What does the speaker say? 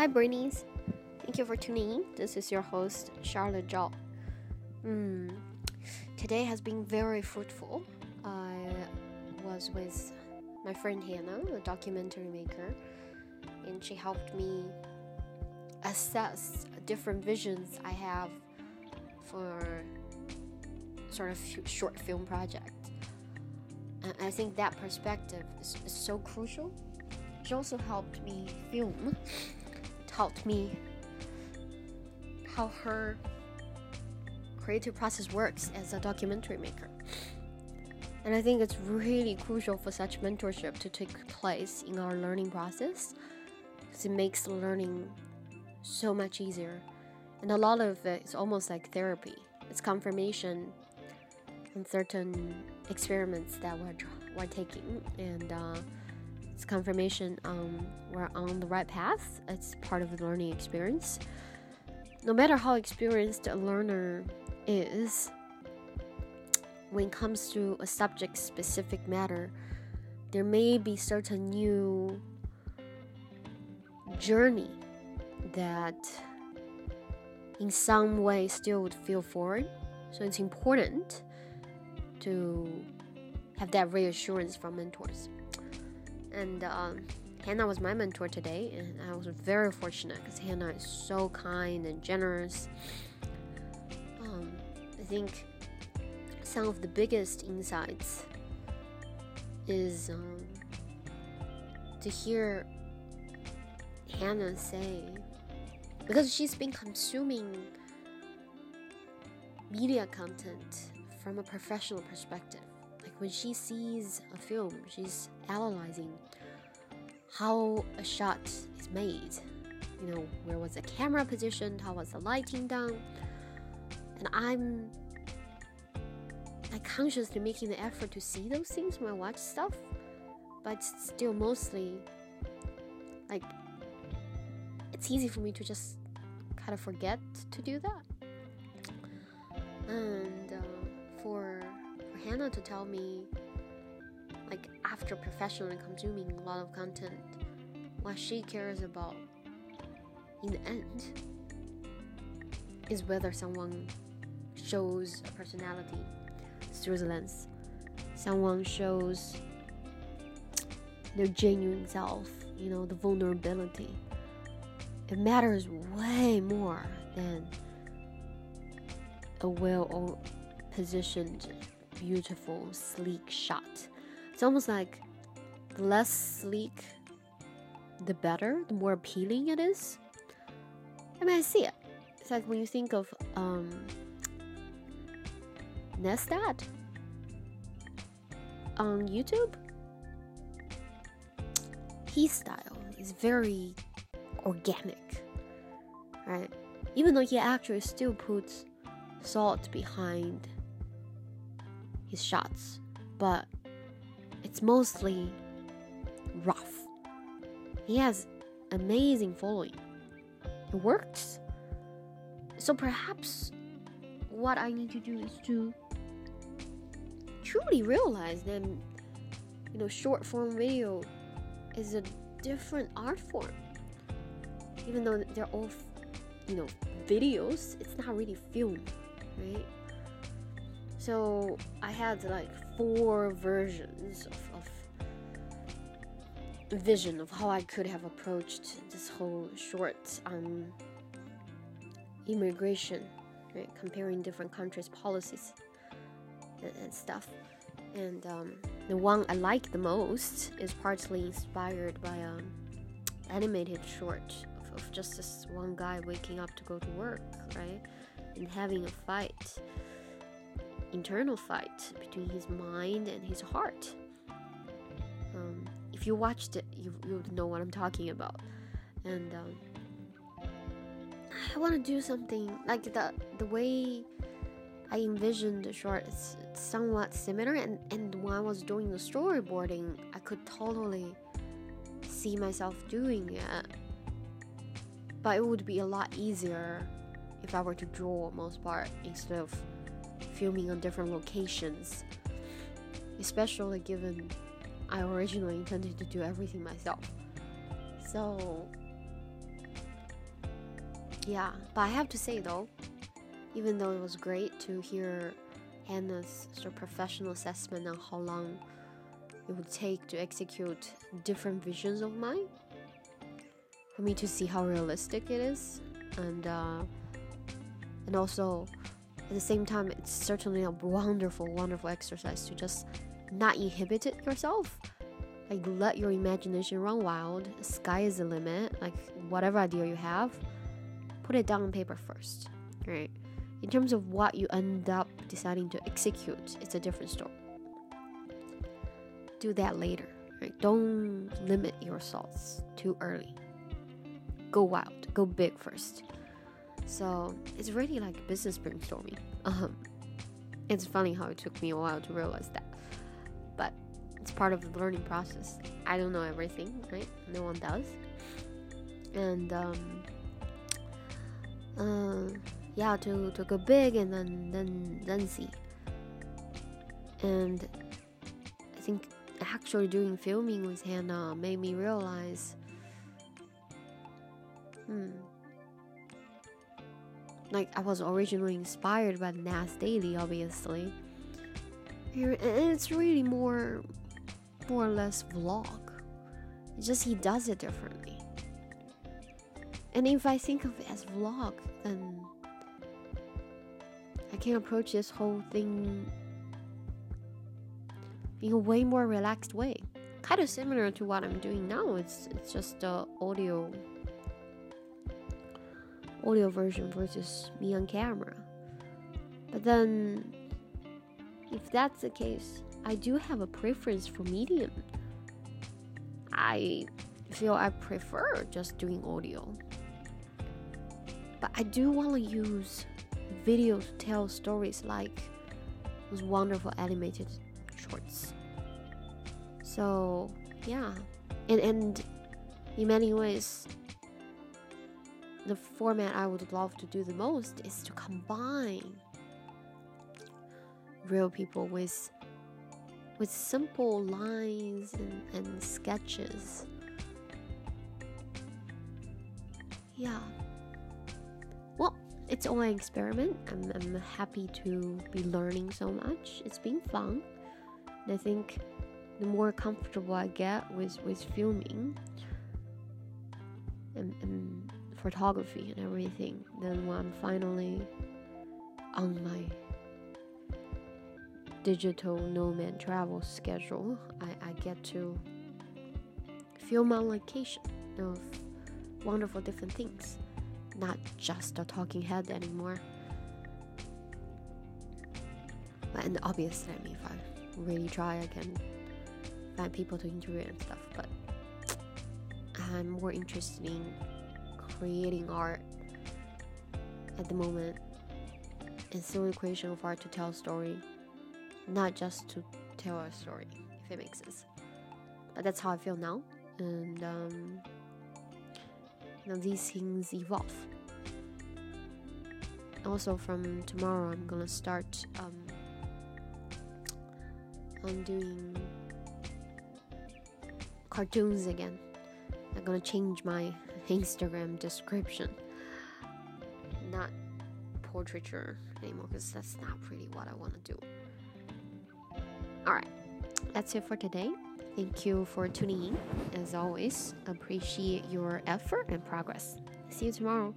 Hi, Brainies. Thank you for tuning in. This is your host, Charlotte Zhao. Mm, today has been very fruitful. I was with my friend Hannah, a documentary maker, and she helped me assess different visions I have for sort of short film project. And I think that perspective is, is so crucial. She also helped me film, taught me how her creative process works as a documentary maker. And I think it's really crucial for such mentorship to take place in our learning process because it makes learning so much easier. And a lot of it is almost like therapy. It's confirmation on certain experiments that we're, we're taking, and uh, it's confirmation um, we're on the right path. It's part of the learning experience. No matter how experienced a learner is, when it comes to a subject specific matter, there may be certain new journey that in some way still would feel foreign. So it's important to have that reassurance from mentors. And um, Hannah was my mentor today, and I was very fortunate because Hannah is so kind and generous. Um, I think some of the biggest insights is um, to hear Hannah say, because she's been consuming media content from a professional perspective. Like when she sees a film, she's analyzing how a shot is made. You know, where was the camera positioned, how was the lighting done. And I'm like consciously making the effort to see those things when I watch stuff, but still mostly like it's easy for me to just kind of forget to do that. And for Hannah to tell me, like after professionally consuming a lot of content, what she cares about in the end is whether someone shows a personality through the lens. Someone shows their genuine self, you know, the vulnerability. It matters way more than a well positioned, beautiful, sleek shot. It's almost like the less sleek, the better, the more appealing it is. I mean, I see it. It's like when you think of um, Neistat on YouTube. His style is very organic, right? Even though he actually still puts thought behind his shots, but it's mostly rough. He has amazing following. It works. So perhaps what I need to do is to truly realize that you know short form video is a different art form. Even though they're all you know videos, it's not really film right? So I had like four versions of, of vision of how I could have approached this whole short um, immigration, right? Comparing different countries' policies and, and stuff. And um, the one I like the most is partly inspired by an um, animated short of, of just this one guy waking up to go to work, right? and having a fight, internal fight between his mind and his heart. Um, if you watched it, you, would know what I'm talking about. And um, I want to do something like the the way I envisioned the short is somewhat similar. And and when I was doing the storyboarding, I could totally see myself doing it. But it would be a lot easier if I were to draw most part instead of filming on different locations. Especially given I originally intended to do everything myself. So yeah, but I have to say though, even though it was great to hear Hannah's sort of professional assessment on how long it would take to execute different visions of mine, for me to see how realistic it is, and uh, and also at the same time, it's certainly a wonderful, wonderful exercise to just not inhibit it yourself. Like let your imagination run wild. Sky is the limit. Like whatever idea you have, put it down on paper first, right? In terms of what you end up deciding to execute, it's a different story. Do that later, right? Don't limit your thoughts too early. Go wild, go big first. So it's really like business brainstorming. Um, it's funny how it took me a while to realize that, but it's part of the learning process. I don't know everything, right? No one does, and um, uh, yeah, to to go big and then then then see. And I think actually doing filming with Hannah made me realize, hmm, like I was originally inspired by Nas Daily, obviously. And it's really more, more or less vlog. It's just he does it differently. And if I think of it as vlog, then I can approach this whole thing in a way more relaxed way. Kind of similar to what I'm doing now. It's it's just the audio audio version versus me on camera. But then, if that's the case, I do have a preference for medium. I feel I prefer just doing audio. But I do want to use video to tell stories like those wonderful animated shorts. So, yeah. And, and in many ways, the format I would love to do the most is to combine real people with with simple lines and, and sketches. Yeah. Well, it's all an experiment. I'm, I'm happy to be learning so much. It's been fun. And I think the more comfortable I get with, with filming and, and photography and everything. Then when I'm finally on my digital nomad travel schedule, I, I get to film on location of wonderful different things, not just a talking head anymore. And obviously, I mean, if I really try, I can find people to interview and stuff, but I'm more interested in creating art at the moment and still the creation of art to tell a story, not just to tell a story, if it makes sense. But that's how I feel now, and um, you know these things evolve. Also, from tomorrow, I'm gonna start um, on doing cartoons again. I'm gonna change my Instagram description, not portraiture anymore, because that's not really what I want to do. Alright, that's it for today. Thank you for tuning in. As always, appreciate your effort and progress. See you tomorrow.